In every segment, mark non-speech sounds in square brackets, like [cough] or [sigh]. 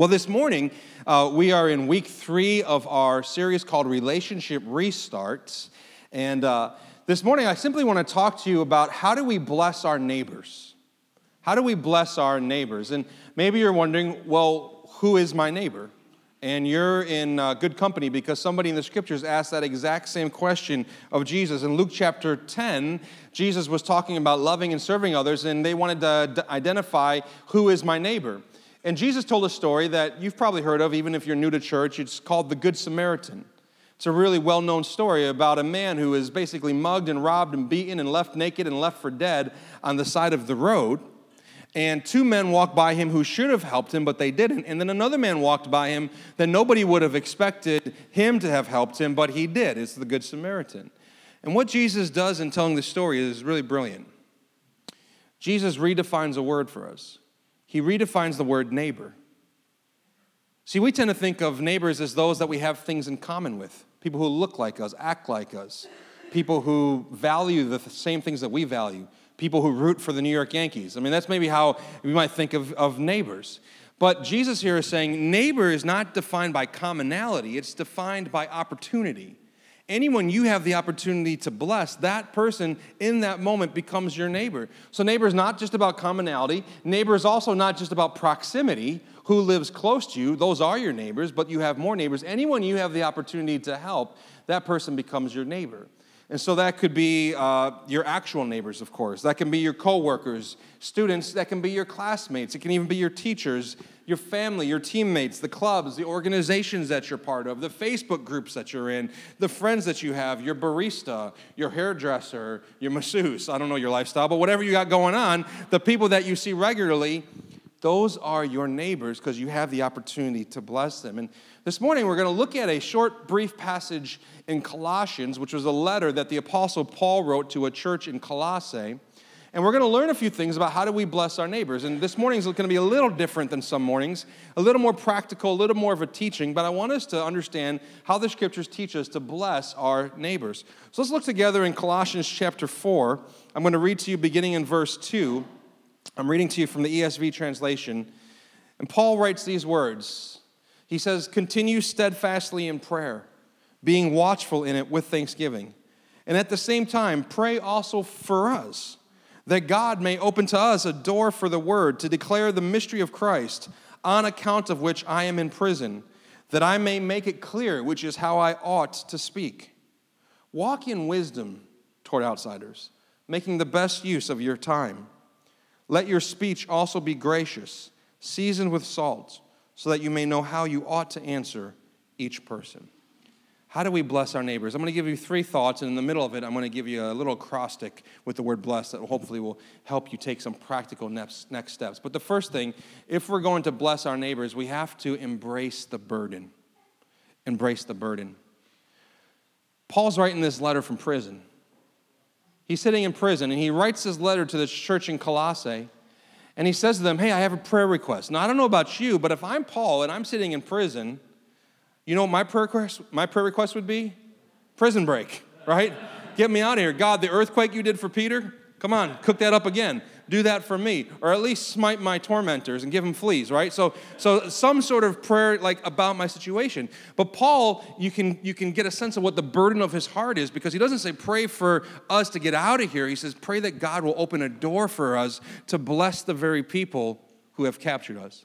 Well, this morning, uh, we are in week three of our series called Relationship Restarts. And uh, this morning, I simply want to talk to you about how do we bless our neighbors? How do we bless our neighbors? And maybe you're wondering, well, who is my neighbor? And you're in uh, good company because somebody in the scriptures asked that exact same question of Jesus. In Luke chapter 10, Jesus was talking about loving and serving others, and they wanted to identify who is my neighbor. And Jesus told a story that you've probably heard of, even if you're new to church. It's called the Good Samaritan. It's a really well known story about a man who is basically mugged and robbed and beaten and left naked and left for dead on the side of the road. And two men walked by him who should have helped him, but they didn't. And then another man walked by him that nobody would have expected him to have helped him, but he did. It's the Good Samaritan. And what Jesus does in telling the story is really brilliant. Jesus redefines a word for us he redefines the word neighbor. See, we tend to think of neighbors as those that we have things in common with people who look like us, act like us, people who value the same things that we value, people who root for the New York Yankees. I mean, that's maybe how we might think of, of neighbors. But Jesus here is saying neighbor is not defined by commonality, it's defined by opportunity anyone you have the opportunity to bless, that person in that moment becomes your neighbor. So, neighbor is not just about commonality. Neighbor is also not just about proximity, who lives close to you. Those are your neighbors, but you have more neighbors. Anyone you have the opportunity to help, that person becomes your neighbor. And so that could be uh, your actual neighbors, of course. That can be your coworkers, students. That can be your classmates. It can even be your teachers, your family, your teammates, the clubs, the organizations that you're part of, the Facebook groups that you're in, the friends that you have, your barista, your hairdresser, your masseuse. I don't know your lifestyle, but whatever you got going on, the people that you see regularly, those are your neighbors because you have the opportunity to bless them. And this morning we're going to look at a short, brief passage in Colossians, which was a letter that the Apostle Paul wrote to a church in Colossae. And we're going to learn a few things about how do we bless our neighbors. And this morning is going to be a little different than some mornings, a little more practical, a little more of a teaching, but I want us to understand how the scriptures teach us to bless our neighbors. So let's look together in Colossians chapter 4. I'm going to read to you beginning in verse 2. I'm reading to you from the ESV translation. And Paul writes these words He says, Continue steadfastly in prayer, being watchful in it with thanksgiving. And at the same time, pray also for us, that God may open to us a door for the word to declare the mystery of Christ, on account of which I am in prison, that I may make it clear which is how I ought to speak. Walk in wisdom toward outsiders, making the best use of your time let your speech also be gracious, seasoned with salt, so that you may know how you ought to answer each person. How do we bless our neighbors? I'm going to give you three thoughts, and in the middle of it, I'm going to give you a little acrostic with the word bless that hopefully will help you take some practical next, steps. But the first thing, if we're going to bless our neighbors, we have to embrace the burden. Embrace the burden. Paul's writing this letter from prison. He's sitting in prison and he writes this letter to the church in Colossae. And he says to them, Hey, I have a prayer request. Now, I don't know about you, but if I'm Paul and I'm sitting in prison, you know my prayer request, my prayer request would be? Prison break, right? Get me out of here. God, the earthquake you did for Peter, come on, cook that up again do that for me or at least smite my tormentors and give them fleas right so so some sort of prayer like about my situation but paul you can you can get a sense of what the burden of his heart is because he doesn't say pray for us to get out of here he says pray that god will open a door for us to bless the very people who have captured us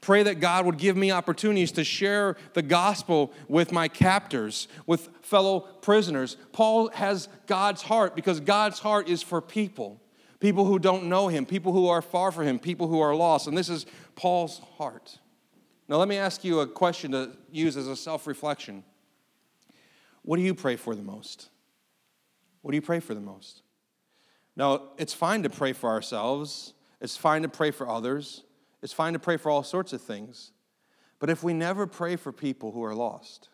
Pray that God would give me opportunities to share the gospel with my captors, with fellow prisoners. Paul has God's heart because God's heart is for people people who don't know him, people who are far from him, people who are lost. And this is Paul's heart. Now, let me ask you a question to use as a self reflection. What do you pray for the most? What do you pray for the most? Now, it's fine to pray for ourselves, it's fine to pray for others, it's fine to pray for all sorts of things. But if we never pray for people who are lost,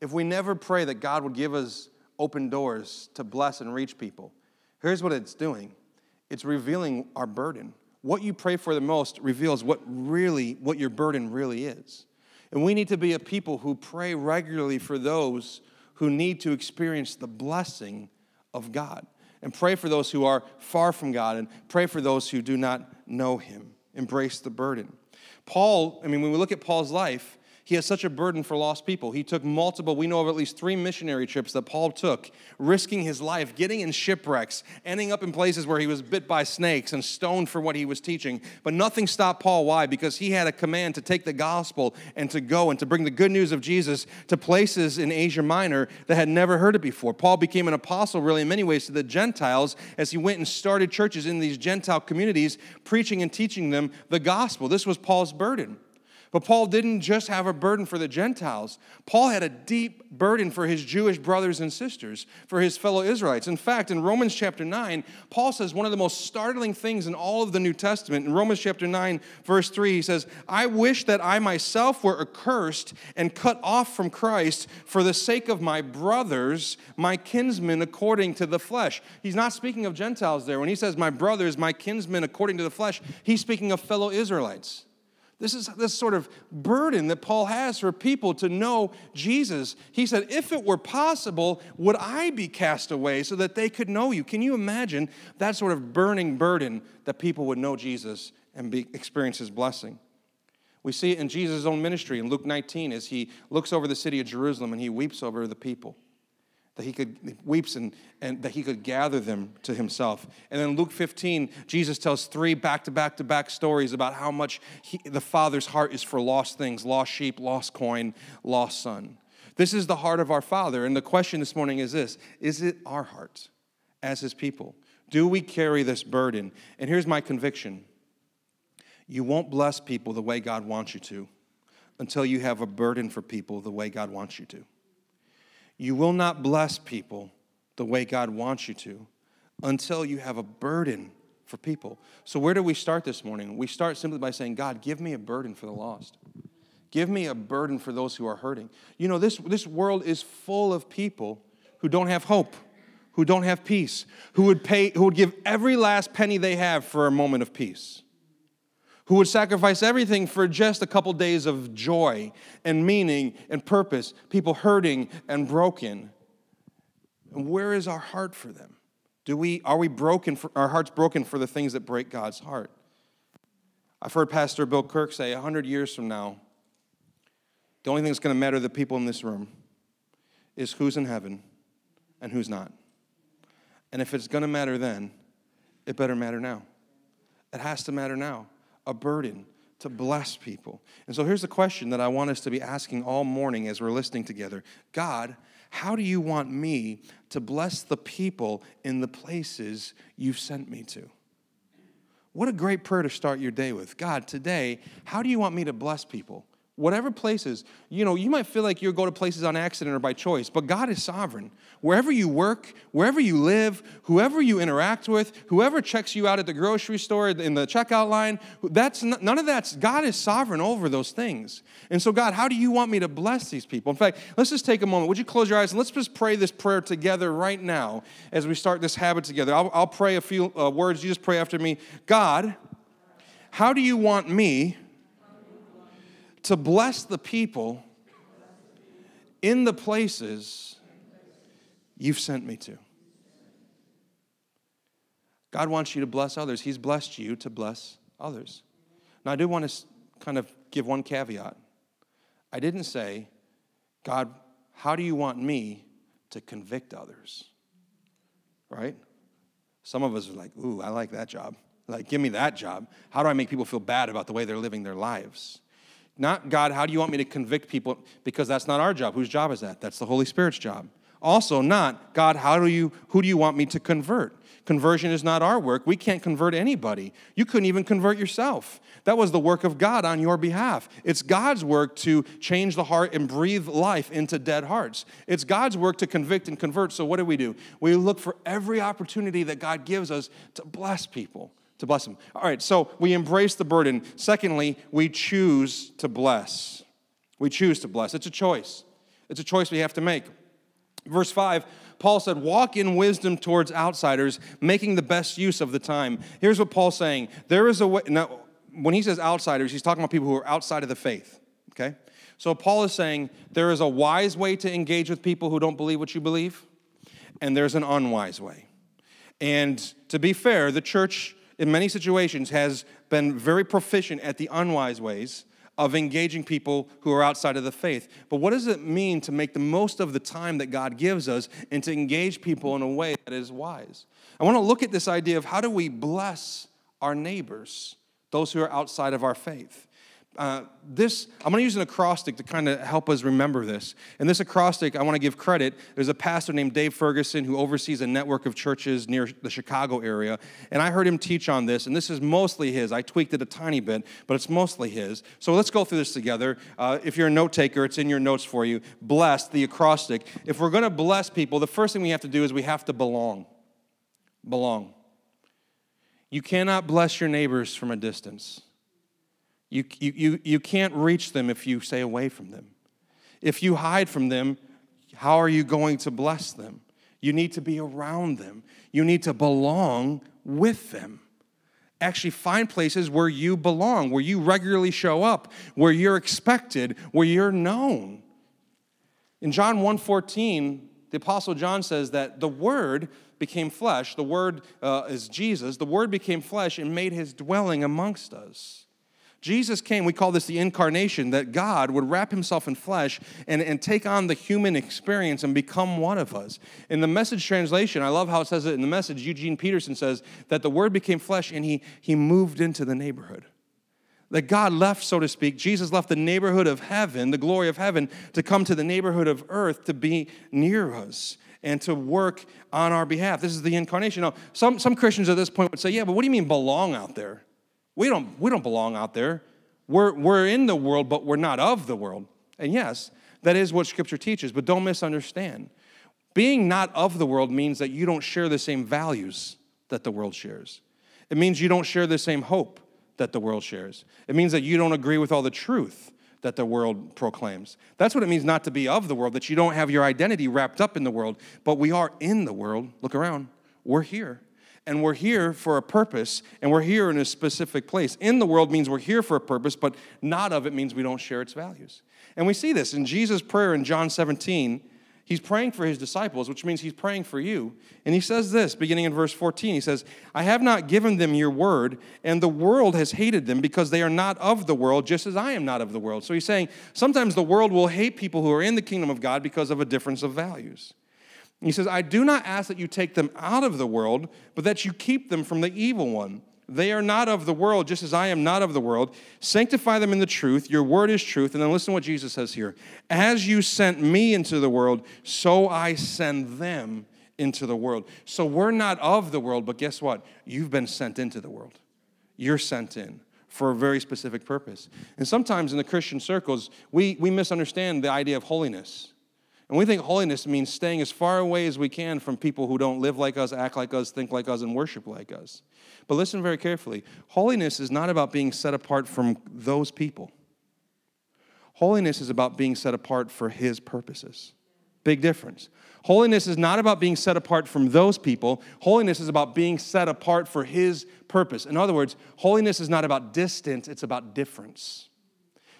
if we never pray that God would give us open doors to bless and reach people, Here's what it's doing it's revealing our burden. What you pray for the most reveals what really, what your burden really is. And we need to be a people who pray regularly for those who need to experience the blessing of God. And pray for those who are far from God and pray for those who do not know Him. Embrace the burden. Paul, I mean, when we look at Paul's life, he has such a burden for lost people. He took multiple, we know of at least three missionary trips that Paul took, risking his life, getting in shipwrecks, ending up in places where he was bit by snakes and stoned for what he was teaching. But nothing stopped Paul. Why? Because he had a command to take the gospel and to go and to bring the good news of Jesus to places in Asia Minor that had never heard it before. Paul became an apostle, really, in many ways, to the Gentiles as he went and started churches in these Gentile communities, preaching and teaching them the gospel. This was Paul's burden. But Paul didn't just have a burden for the Gentiles. Paul had a deep burden for his Jewish brothers and sisters, for his fellow Israelites. In fact, in Romans chapter 9, Paul says one of the most startling things in all of the New Testament. In Romans chapter 9, verse 3, he says, I wish that I myself were accursed and cut off from Christ for the sake of my brothers, my kinsmen according to the flesh. He's not speaking of Gentiles there. When he says, my brothers, my kinsmen according to the flesh, he's speaking of fellow Israelites. This is this sort of burden that Paul has for people to know Jesus. He said, If it were possible, would I be cast away so that they could know you? Can you imagine that sort of burning burden that people would know Jesus and be, experience his blessing? We see it in Jesus' own ministry in Luke 19 as he looks over the city of Jerusalem and he weeps over the people that he could weeps and, and that he could gather them to himself. And then luke 15 jesus tells three back to back to back stories about how much he, the father's heart is for lost things lost sheep lost coin lost son. This is the heart of our father. And the question this morning is this is it our heart as his people? Do we carry this burden? And here's my conviction. You won't bless people the way god wants you to until you have a burden for people the way god wants you to you will not bless people the way God wants you to until you have a burden for people. So, where do we start this morning? We start simply by saying, God, give me a burden for the lost. Give me a burden for those who are hurting. You know, this, this world is full of people who don't have hope, who don't have peace, who would pay, who would give every last penny they have for a moment of peace who would sacrifice everything for just a couple days of joy and meaning and purpose, people hurting and broken. And where is our heart for them? Do we, are we broken, for, our hearts broken for the things that break God's heart? I've heard Pastor Bill Kirk say 100 years from now, the only thing that's going to matter to the people in this room is who's in heaven and who's not. And if it's going to matter then, it better matter now. It has to matter now a burden to bless people. And so here's the question that I want us to be asking all morning as we're listening together God, how do you want me to bless the people in the places you've sent me to? What a great prayer to start your day with. God, today, how do you want me to bless people? Whatever places, you know, you might feel like you go to places on accident or by choice, but God is sovereign. Wherever you work, wherever you live, whoever you interact with, whoever checks you out at the grocery store in the checkout line, that's none of that's God is sovereign over those things. And so, God, how do you want me to bless these people? In fact, let's just take a moment. Would you close your eyes and let's just pray this prayer together right now as we start this habit together. I'll, I'll pray a few uh, words. You just pray after me. God, how do you want me? To bless the people in the places you've sent me to. God wants you to bless others. He's blessed you to bless others. Now, I do want to kind of give one caveat. I didn't say, God, how do you want me to convict others? Right? Some of us are like, ooh, I like that job. Like, give me that job. How do I make people feel bad about the way they're living their lives? Not, God, how do you want me to convict people? Because that's not our job. Whose job is that? That's the Holy Spirit's job. Also, not, God, how do you, who do you want me to convert? Conversion is not our work. We can't convert anybody. You couldn't even convert yourself. That was the work of God on your behalf. It's God's work to change the heart and breathe life into dead hearts. It's God's work to convict and convert. So, what do we do? We look for every opportunity that God gives us to bless people to bless them. All right, so we embrace the burden. Secondly, we choose to bless. We choose to bless. It's a choice. It's a choice we have to make. Verse 5, Paul said, Walk in wisdom towards outsiders, making the best use of the time. Here's what Paul's saying. There is a way, now, when he says outsiders, he's talking about people who are outside of the faith, okay? So Paul is saying there is a wise way to engage with people who don't believe what you believe, and there's an unwise way. And to be fair, the church in many situations has been very proficient at the unwise ways of engaging people who are outside of the faith. But what does it mean to make the most of the time that God gives us and to engage people in a way that is wise? I want to look at this idea of how do we bless our neighbors, those who are outside of our faith. Uh, this, I'm going to use an acrostic to kind of help us remember this. And this acrostic, I want to give credit. There's a pastor named Dave Ferguson who oversees a network of churches near the Chicago area. And I heard him teach on this, and this is mostly his. I tweaked it a tiny bit, but it's mostly his. So let's go through this together. Uh, if you're a note taker, it's in your notes for you. Blessed, the acrostic. If we're going to bless people, the first thing we have to do is we have to belong. Belong. You cannot bless your neighbors from a distance. You, you, you can't reach them if you stay away from them. If you hide from them, how are you going to bless them? You need to be around them. You need to belong with them. Actually, find places where you belong, where you regularly show up, where you're expected, where you're known. In John 1:14, the apostle John says that the word became flesh. The word uh, is Jesus. The word became flesh and made his dwelling amongst us. Jesus came, we call this the incarnation, that God would wrap himself in flesh and, and take on the human experience and become one of us. In the message translation, I love how it says it in the message, Eugene Peterson says that the word became flesh and he, he moved into the neighborhood. That God left, so to speak, Jesus left the neighborhood of heaven, the glory of heaven, to come to the neighborhood of earth to be near us and to work on our behalf. This is the incarnation. Now, some, some Christians at this point would say, yeah, but what do you mean belong out there? We don't, we don't belong out there. We're, we're in the world, but we're not of the world. And yes, that is what Scripture teaches, but don't misunderstand. Being not of the world means that you don't share the same values that the world shares. It means you don't share the same hope that the world shares. It means that you don't agree with all the truth that the world proclaims. That's what it means not to be of the world, that you don't have your identity wrapped up in the world, but we are in the world. Look around. We're here and we're here for a purpose, and we're here in a specific place. In the world means we're here for a purpose, but not of it means we don't share its values. And we see this in Jesus' prayer in John 17. He's praying for his disciples, which means he's praying for you. And he says this, beginning in verse 14 He says, I have not given them your word, and the world has hated them because they are not of the world, just as I am not of the world. So he's saying sometimes the world will hate people who are in the kingdom of God because of a difference of values. He says, I do not ask that you take them out of the world, but that you keep them from the evil one. They are not of the world, just as I am not of the world. Sanctify them in the truth. Your word is truth. And then listen to what Jesus says here. As you sent me into the world, so I send them into the world. So we're not of the world, but guess what? You've been sent into the world. You're sent in for a very specific purpose. And sometimes in the Christian circles, we, we misunderstand the idea of holiness. And we think holiness means staying as far away as we can from people who don't live like us, act like us, think like us, and worship like us. But listen very carefully holiness is not about being set apart from those people. Holiness is about being set apart for His purposes. Big difference. Holiness is not about being set apart from those people. Holiness is about being set apart for His purpose. In other words, holiness is not about distance, it's about difference.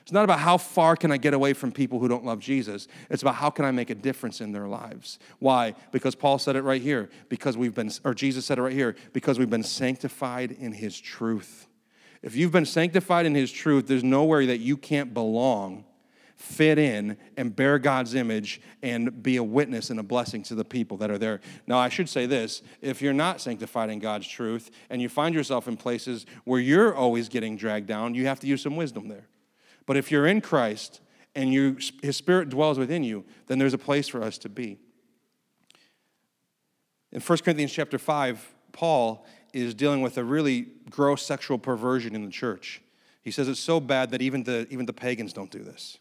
It's not about how far can I get away from people who don't love Jesus. It's about how can I make a difference in their lives. Why? Because Paul said it right here. Because we've been, or Jesus said it right here. Because we've been sanctified in His truth. If you've been sanctified in His truth, there's nowhere that you can't belong, fit in, and bear God's image and be a witness and a blessing to the people that are there. Now, I should say this if you're not sanctified in God's truth and you find yourself in places where you're always getting dragged down, you have to use some wisdom there. But if you're in Christ and you, His Spirit dwells within you, then there's a place for us to be. In 1 Corinthians chapter 5, Paul is dealing with a really gross sexual perversion in the church. He says it's so bad that even the, even the pagans don't do this.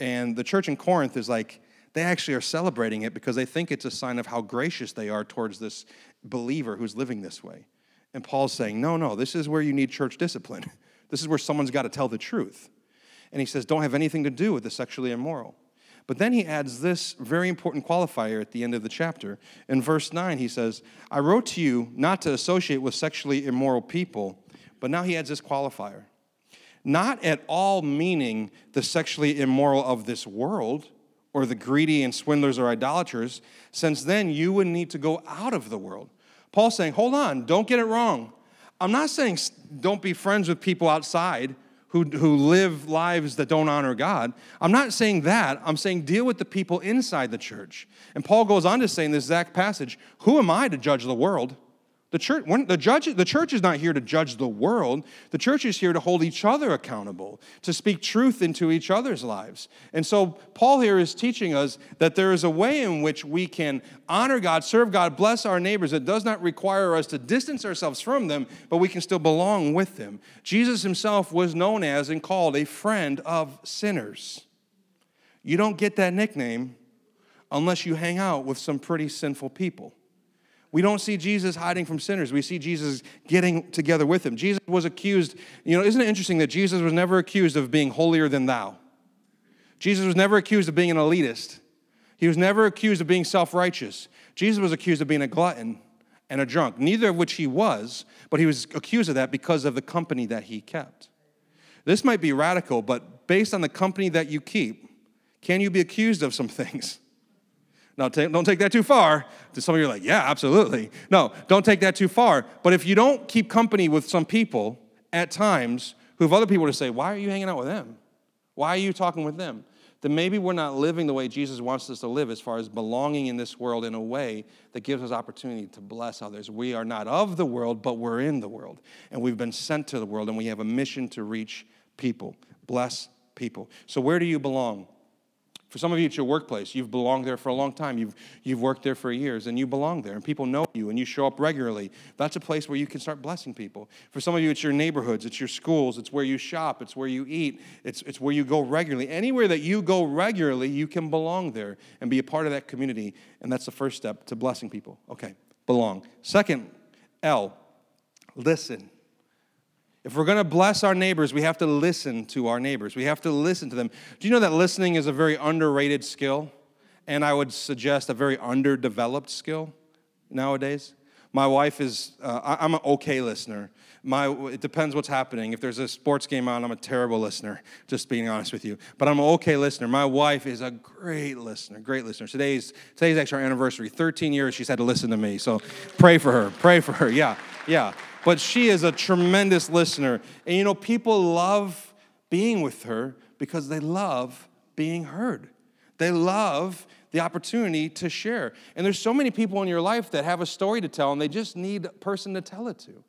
And the church in Corinth is like, they actually are celebrating it because they think it's a sign of how gracious they are towards this believer who's living this way. And Paul's saying, no, no, this is where you need church discipline. [laughs] This is where someone's got to tell the truth and he says, don't have anything to do with the sexually immoral. But then he adds this very important qualifier at the end of the chapter. In verse 9, he says, I wrote to you not to associate with sexually immoral people, but now he adds this qualifier. Not at all meaning the sexually immoral of this world, or the greedy and swindlers or idolaters, since then you would need to go out of the world. Paul's saying, hold on, don't get it wrong. I'm not saying don't be friends with people outside who, who live lives that don't honor God. I'm not saying that. I'm saying deal with the people inside the church. And Paul goes on to say in this exact passage, Who am I to judge the world? The church, the, judge, the church is not here to judge the world. The church is here to hold each other accountable, to speak truth into each other's lives. And so, Paul here is teaching us that there is a way in which we can honor God, serve God, bless our neighbors. It does not require us to distance ourselves from them, but we can still belong with them. Jesus himself was known as and called a friend of sinners. You don't get that nickname unless you hang out with some pretty sinful people. We don't see Jesus hiding from sinners. We see Jesus getting together with them. Jesus was accused, you know, isn't it interesting that Jesus was never accused of being holier than thou? Jesus was never accused of being an elitist. He was never accused of being self righteous. Jesus was accused of being a glutton and a drunk, neither of which he was, but he was accused of that because of the company that he kept. This might be radical, but based on the company that you keep, can you be accused of some [laughs] things? Now, don't take that too far. To Some of you are like, yeah, absolutely. No, don't take that too far. But if you don't keep company with some people at times who have other people to say, why are you hanging out with them? Why are you talking with them? Then maybe we're not living the way Jesus wants us to live as far as belonging in this world in a way that gives us opportunity to bless others. We are not of the world, but we're in the world. And we've been sent to the world, and we have a mission to reach people, bless people. So, where do you belong? For some of you, it's your workplace. You've belonged there for a long time. You've, you've worked there for years and you belong there and people know you and you show up regularly. That's a place where you can start blessing people. For some of you, it's your neighborhoods, it's your schools, it's where you shop, it's where you eat, it's, it's where you go regularly. Anywhere that you go regularly, you can belong there and be a part of that community. And that's the first step to blessing people. Okay, belong. Second, L, listen. If we're going to bless our neighbors, we have to listen to our neighbors. We have to listen to them. Do you know that listening is a very underrated skill? And I would suggest a very underdeveloped skill nowadays. My wife is, uh, I'm an okay listener. My, it depends what's happening. If there's a sports game on, I'm a terrible listener, just being honest with you. But I'm an okay listener. My wife is a great listener, great listener. Today's, today's actually our anniversary. 13 years she's had to listen to me. So pray for her. Pray for her. Yeah, yeah but she is a tremendous listener. And you know, people love being with her because they love being heard. They love the opportunity to share. And there's so many people in your life that have a story to tell and they just need a person to tell it to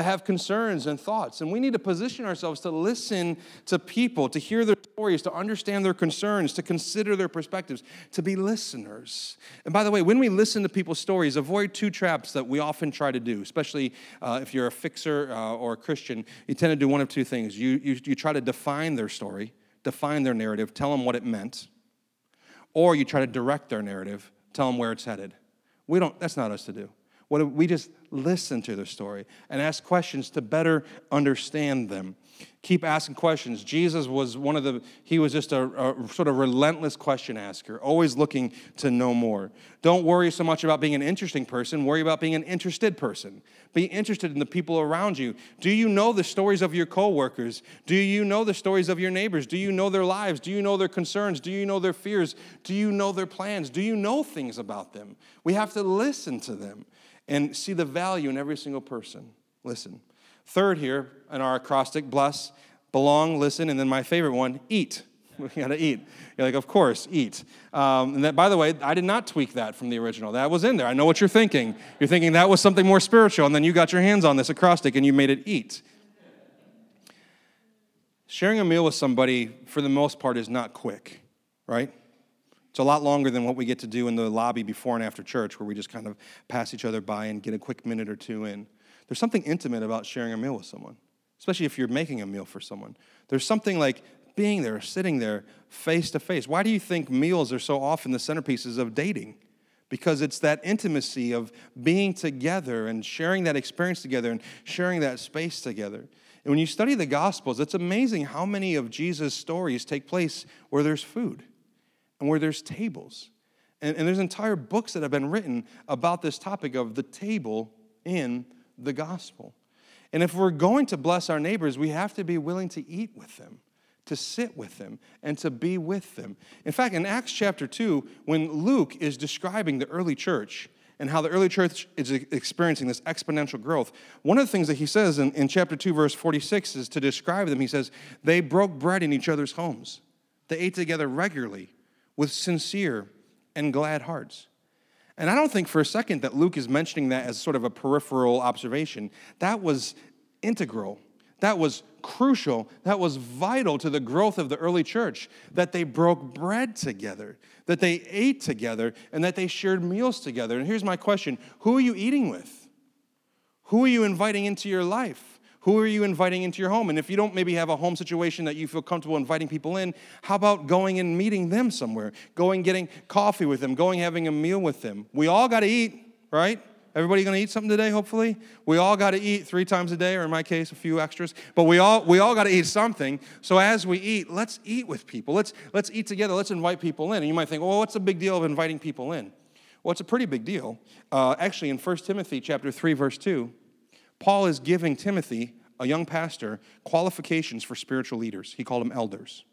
that have concerns and thoughts. And we need to position ourselves to listen to people, to hear their stories, to understand their concerns, to consider their perspectives, to be listeners. And by the way, when we listen to people's stories, avoid two traps that we often try to do, especially uh, if you're a fixer uh, or a Christian. You tend to do one of two things you, you, you try to define their story, define their narrative, tell them what it meant, or you try to direct their narrative, tell them where it's headed. We don't, that's not us to do. What we just listen to their story and ask questions to better understand them. Keep asking questions. Jesus was one of the, he was just a, a, sort of relentless question asker, always looking to know more. Don't worry so much about being an interesting person, worry about being an interested person. Be interested in the people around you. Do you know the stories of your coworkers? Do you know the stories of your neighbors? Do you know their lives? Do you know their concerns? Do you know their fears? Do you know their plans? Do you know things about them? We have to listen to them and see the value in every single person. Listen. Third here in our acrostic, bless, belong, listen, and then my favorite one, eat. [laughs] We gotta eat. You're like, of course, eat. Um, and that, by the way, I did not tweak that from the original. That was in there. I know what you're thinking. You're thinking that was something more spiritual, and then you got your hands on this acrostic and you made it eat. Sharing a meal with somebody, for the most part, is not quick, right? It's a lot longer than what we get to do in the lobby before and after church, where we just kind of pass each other by and get a quick minute or two in. There's something intimate about sharing a meal with someone, especially if you're making a meal for someone. There's something like being there, sitting there face to face. Why do you think meals are so often the centerpieces of dating? Because it's that intimacy of being together and sharing that experience together and sharing that space together. And when you study the Gospels, it's amazing how many of Jesus' stories take place where there's food and where there's tables. And, and there's entire books that have been written about this topic of the table in the gospel. And if we're going to bless our neighbors, we have to be willing to eat with them, to sit with them, and to be with them. In fact, in Acts chapter 2, when Luke is describing the early church, and how the early church is experiencing this exponential growth. One of the things that he says in, in chapter 2, verse 46 is to describe them, he says, they broke bread in each other's homes. They ate together regularly with sincere and glad hearts. And I don't think for a second that Luke is mentioning that as sort of a peripheral observation. That was integral. That was crucial. That was vital to the growth of the early church that they broke bread together, that they ate together, and that they shared meals together. And here's my question Who are you eating with? Who are you inviting into your life? Who are you inviting into your home? And if you don't maybe have a home situation that you feel comfortable inviting people in, how about going and meeting them somewhere? Going getting coffee with them, going having a meal with them. We all got to eat, right? Everybody gonna eat something today, hopefully? We all gotta eat three times a day, or in my case, a few extras. But we all we all gotta eat something. So as we eat, let's eat with people. Let's let's eat together. Let's invite people in. And you might think, well, what's the big deal of inviting people in? Well, it's a pretty big deal. Uh, actually, in 1 Timothy chapter 3, verse 2, Paul is giving Timothy, a young pastor, qualifications for spiritual leaders. He called them elders.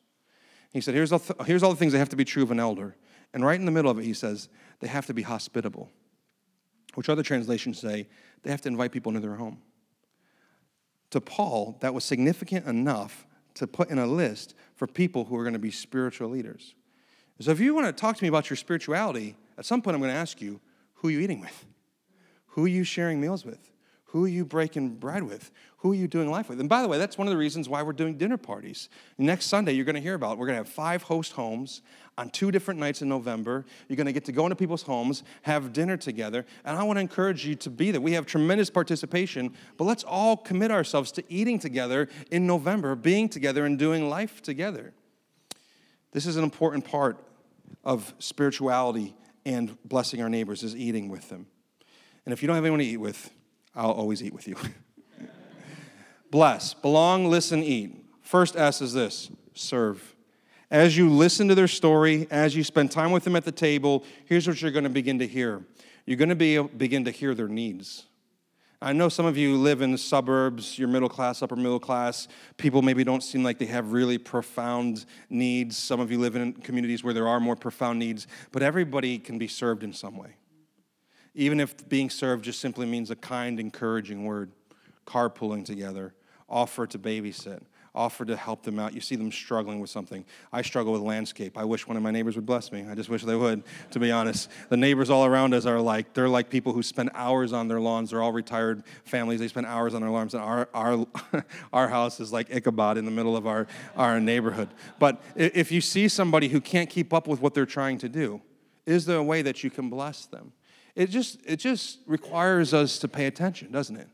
He said, here's all, th- here's all the things that have to be true of an elder. And right in the middle of it, he says, they have to be hospitable which other translations say they have to invite people into their home. To Paul, that was significant enough to put in a list for people who are going to be spiritual leaders. So if you want to talk to me about your spirituality, at some point I'm going to ask you, who are you eating with? Who are you sharing meals with? Who are you breaking bread with? Who are you doing life with? And by the way, that's one of the reasons why we're doing dinner parties. Next Sunday, you're going to hear about it. We're going to have five host homes on two different nights in November. You're going to get to go into people's homes, have dinner together, and I want to encourage you to be there. We have tremendous participation, but let's all commit ourselves to eating together in November, being together, and doing life together. This is an important part of spirituality and blessing our neighbors is eating with them. And if you don't have anyone to eat with, I'll always eat with you. [laughs] Bless, belong, listen, eat. First S is this serve. As you listen to their story, as you spend time with them at the table, here's what you're going to begin to hear. You're going to be, begin to hear their needs. I know some of you live in the suburbs, you're middle class, upper middle class. People maybe don't seem like they have really profound needs. Some of you live in communities where there are more profound needs, but everybody can be served in some way. Even if being served just simply means a kind, encouraging word, carpooling together, offer to babysit, offer to help them out. You see them struggling with something. I struggle with landscape. I wish one of my neighbors would bless me. I just wish they would, to be honest. The neighbors all around us are like, they're like people who spend hours on their lawns. They're all retired families. They spend hours on their lawns. And our, our, [laughs] our house is like Ichabod in the middle of our, our neighborhood. But if you see somebody who can't keep up with what they're trying to do, is there a way that you can bless them? It just, it just requires us to pay attention, doesn't it?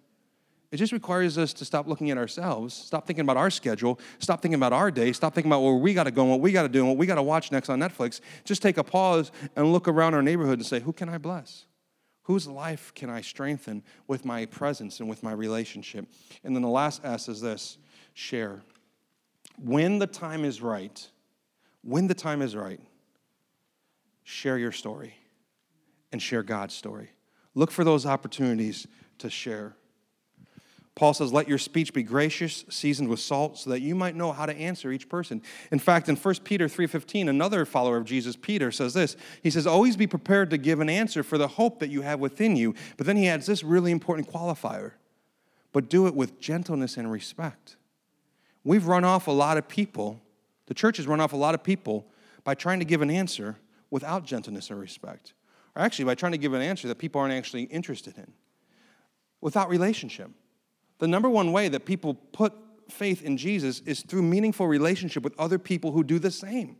It just requires us to stop looking at ourselves, stop thinking about our schedule, stop thinking about our day, stop thinking about where we got to go and what we got to do and what we got to watch next on Netflix. Just take a pause and look around our neighborhood and say, who can I bless? Whose life can I strengthen with my presence and with my relationship? And then the last S is this share. When the time is right, when the time is right, share your story and share God's story. Look for those opportunities to share. Paul says, Let your speech be gracious, seasoned with salt, so that you might know how to answer each person. In fact, in 1 Peter 3.15, another follower of Jesus, Peter, says this. He says, Always be prepared to give an answer for the hope that you have within you. But then he adds this really important qualifier. But do it with gentleness and respect. We've run off a lot of people, the church has run off a lot of people by trying to give an answer without gentleness or respect. Or actually by trying to give an answer that people aren't actually interested in, without relationship. The number one way that people put faith in Jesus is through meaningful relationship with other people who do the same.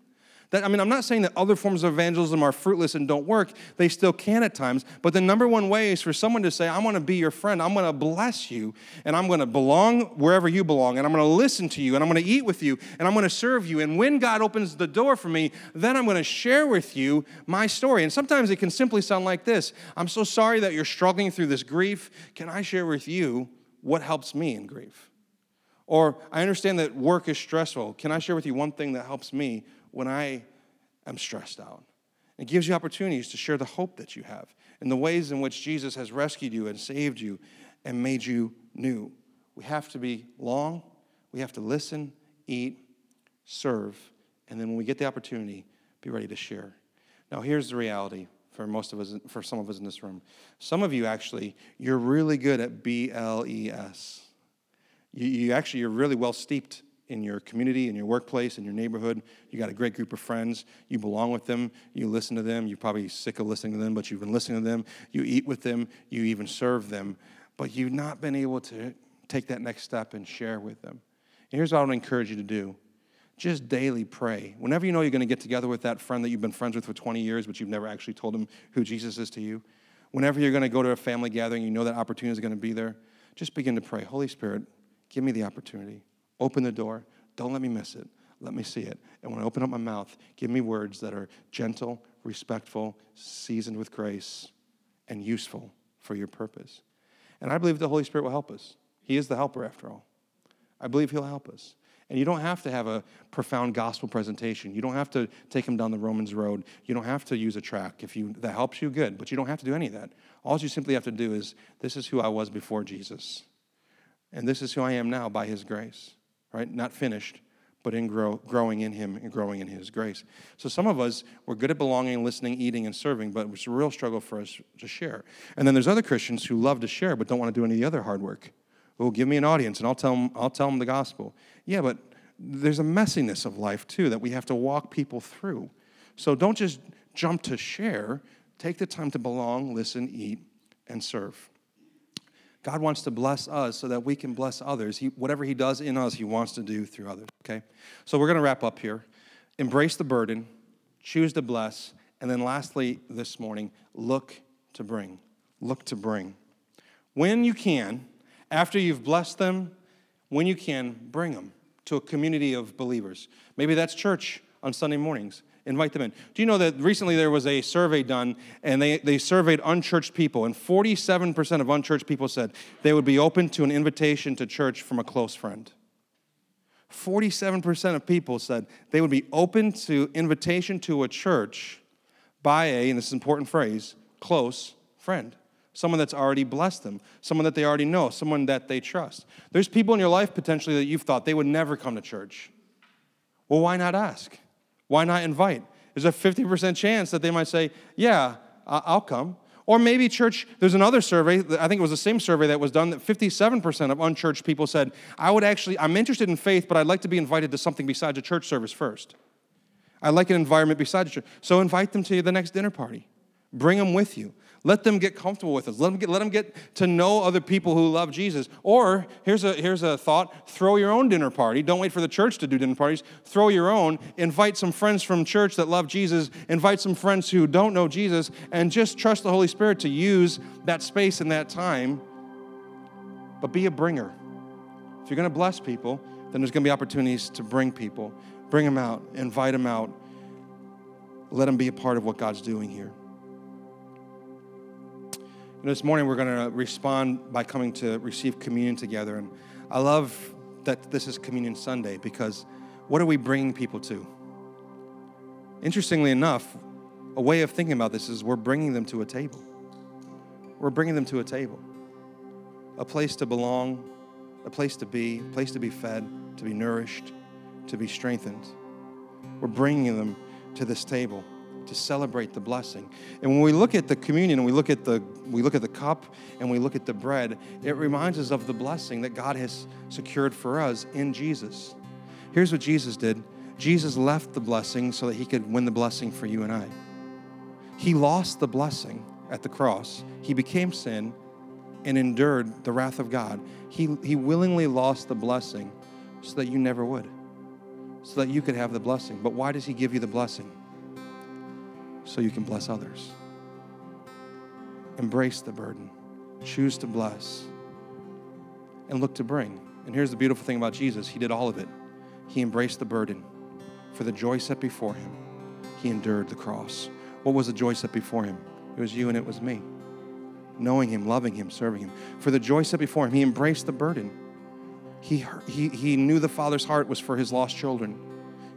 That, I mean, I'm not saying that other forms of evangelism are fruitless and don't work. They still can at times. But the number one way is for someone to say, I want to be your friend. I'm going to bless you. And I'm going to belong wherever you belong. And I'm going to listen to you. And I'm going to eat with you. And I'm going to serve you. And when God opens the door for me, then I'm going to share with you my story. And sometimes it can simply sound like this I'm so sorry that you're struggling through this grief. Can I share with you what helps me in grief? Or I understand that work is stressful. Can I share with you one thing that helps me when I am stressed out? It gives you opportunities to share the hope that you have and the ways in which Jesus has rescued you and saved you and made you new. We have to be long, we have to listen, eat, serve, and then when we get the opportunity, be ready to share. Now, here's the reality for most of us, for some of us in this room. Some of you actually, you're really good at B L E S. You, actually, you're really well steeped in your community, in your workplace, in your neighborhood. You got a great group of friends. You belong with them. You listen to them. You're probably sick of listening to them, but you've been listening to them. You eat with them. You even serve them. But you've not been able to take that next step and share with them. And here's what I would encourage you to do just daily pray. Whenever you know you're going to get together with that friend that you've been friends with for 20 years, but you've never actually told them who Jesus is to you, whenever you're going to go to a family gathering, you know that opportunity is going to be there, just begin to pray. Holy Spirit, give me the opportunity. Open the door. Don't let me miss it. Let me see it. And when I open up my mouth, give me words that are gentle, respectful, seasoned with grace, and useful for your purpose. And I believe the Holy Spirit will help us. He is the helper, after all. I believe He'll help us. And you don't have to have a profound gospel presentation. You don't have to take them down the Romans road. You don't have to use a track. If you, that helps you, good. But you don't have to do any of that. All you simply have to do is this is who I was before Jesus. And this is who I am now by His grace, right? Not finished, but in grow, growing in Him and growing in His grace. So some of us, we're good at belonging, listening, eating, and serving, but it's a real struggle for us to share. And then there's other Christians who love to share but don't want to do any of the other hard work. Oh, give me an audience and I'll tell them, I'll tell them the gospel. Yeah, but there's a messiness of life too that we have to walk people through. So don't just jump to share. Take the time to belong, listen, eat, and serve. God wants to bless us so that we can bless others. He, whatever He does in us, He wants to do through others. Okay? So we're going to wrap up here. Embrace the burden, choose to bless, and then lastly, this morning, look to bring. Look to bring. When you can, after you've blessed them, when you can, bring them to a community of believers. Maybe that's church on Sunday mornings. Invite them in. Do you know that recently there was a survey done and they, they surveyed unchurched people, and 47% of unchurched people said they would be open to an invitation to church from a close friend. 47% of people said they would be open to invitation to a church by a, and this is an important phrase, close friend someone that's already blessed them, someone that they already know, someone that they trust. There's people in your life potentially that you've thought they would never come to church. Well, why not ask? Why not invite? There's a 50% chance that they might say, Yeah, I'll come. Or maybe church, there's another survey, I think it was the same survey that was done, that 57% of unchurched people said, I would actually, I'm interested in faith, but I'd like to be invited to something besides a church service first. I like an environment besides church. So invite them to the next dinner party. Bring them with you. Let them get comfortable with us. Let them get, let them get to know other people who love Jesus. Or here's a, here's a thought throw your own dinner party. Don't wait for the church to do dinner parties. Throw your own. Invite some friends from church that love Jesus. Invite some friends who don't know Jesus. And just trust the Holy Spirit to use that space and that time. But be a bringer. If you're going to bless people, then there's going to be opportunities to bring people. Bring them out, invite them out, let them be a part of what God's doing here. This morning we're going to respond by coming to receive communion together. And I love that this is Communion Sunday because what are we bringing people to? Interestingly enough, a way of thinking about this is we're bringing them to a table. We're bringing them to a table, a place to belong, a place to be, a place to be fed, to be nourished, to be strengthened. We're bringing them to this table to celebrate the blessing. And when we look at the communion and we look at the we look at the cup and we look at the bread, it reminds us of the blessing that God has secured for us in Jesus. Here's what Jesus did. Jesus left the blessing so that he could win the blessing for you and I. He lost the blessing at the cross. He became sin and endured the wrath of God. He, he willingly lost the blessing so that you never would, so that you could have the blessing. But why does he give you the blessing? So you can bless others. Embrace the burden, choose to bless, and look to bring. And here's the beautiful thing about Jesus He did all of it. He embraced the burden. For the joy set before him, he endured the cross. What was the joy set before him? It was you and it was me. Knowing him, loving him, serving him. For the joy set before him, he embraced the burden. He, he, he knew the Father's heart was for his lost children.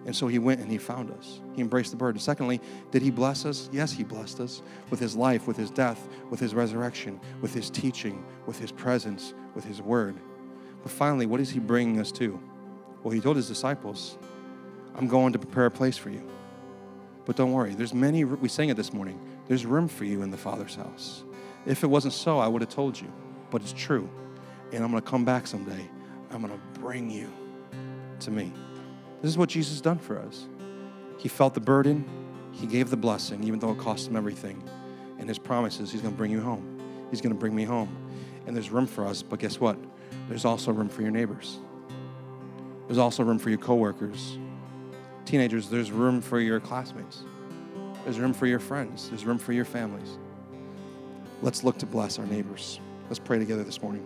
And so he went and he found us. He embraced the burden. Secondly, did he bless us? Yes, he blessed us with his life, with his death, with his resurrection, with his teaching, with his presence, with his word. But finally, what is he bringing us to? Well, he told his disciples, I'm going to prepare a place for you. But don't worry, there's many, we sang it this morning, There's room for you in the Father's house. If it wasn't so, I would have told you, but it's true. And I'm going to come back someday. I'm going to bring you to me. This is what Jesus done for us. He felt the burden, He gave the blessing, even though it cost Him everything. And His promises, He's going to bring you home. He's going to bring me home. And there's room for us, but guess what? There's also room for your neighbors. There's also room for your coworkers. Teenagers, there's room for your classmates. There's room for your friends. There's room for your families. Let's look to bless our neighbors. Let's pray together this morning.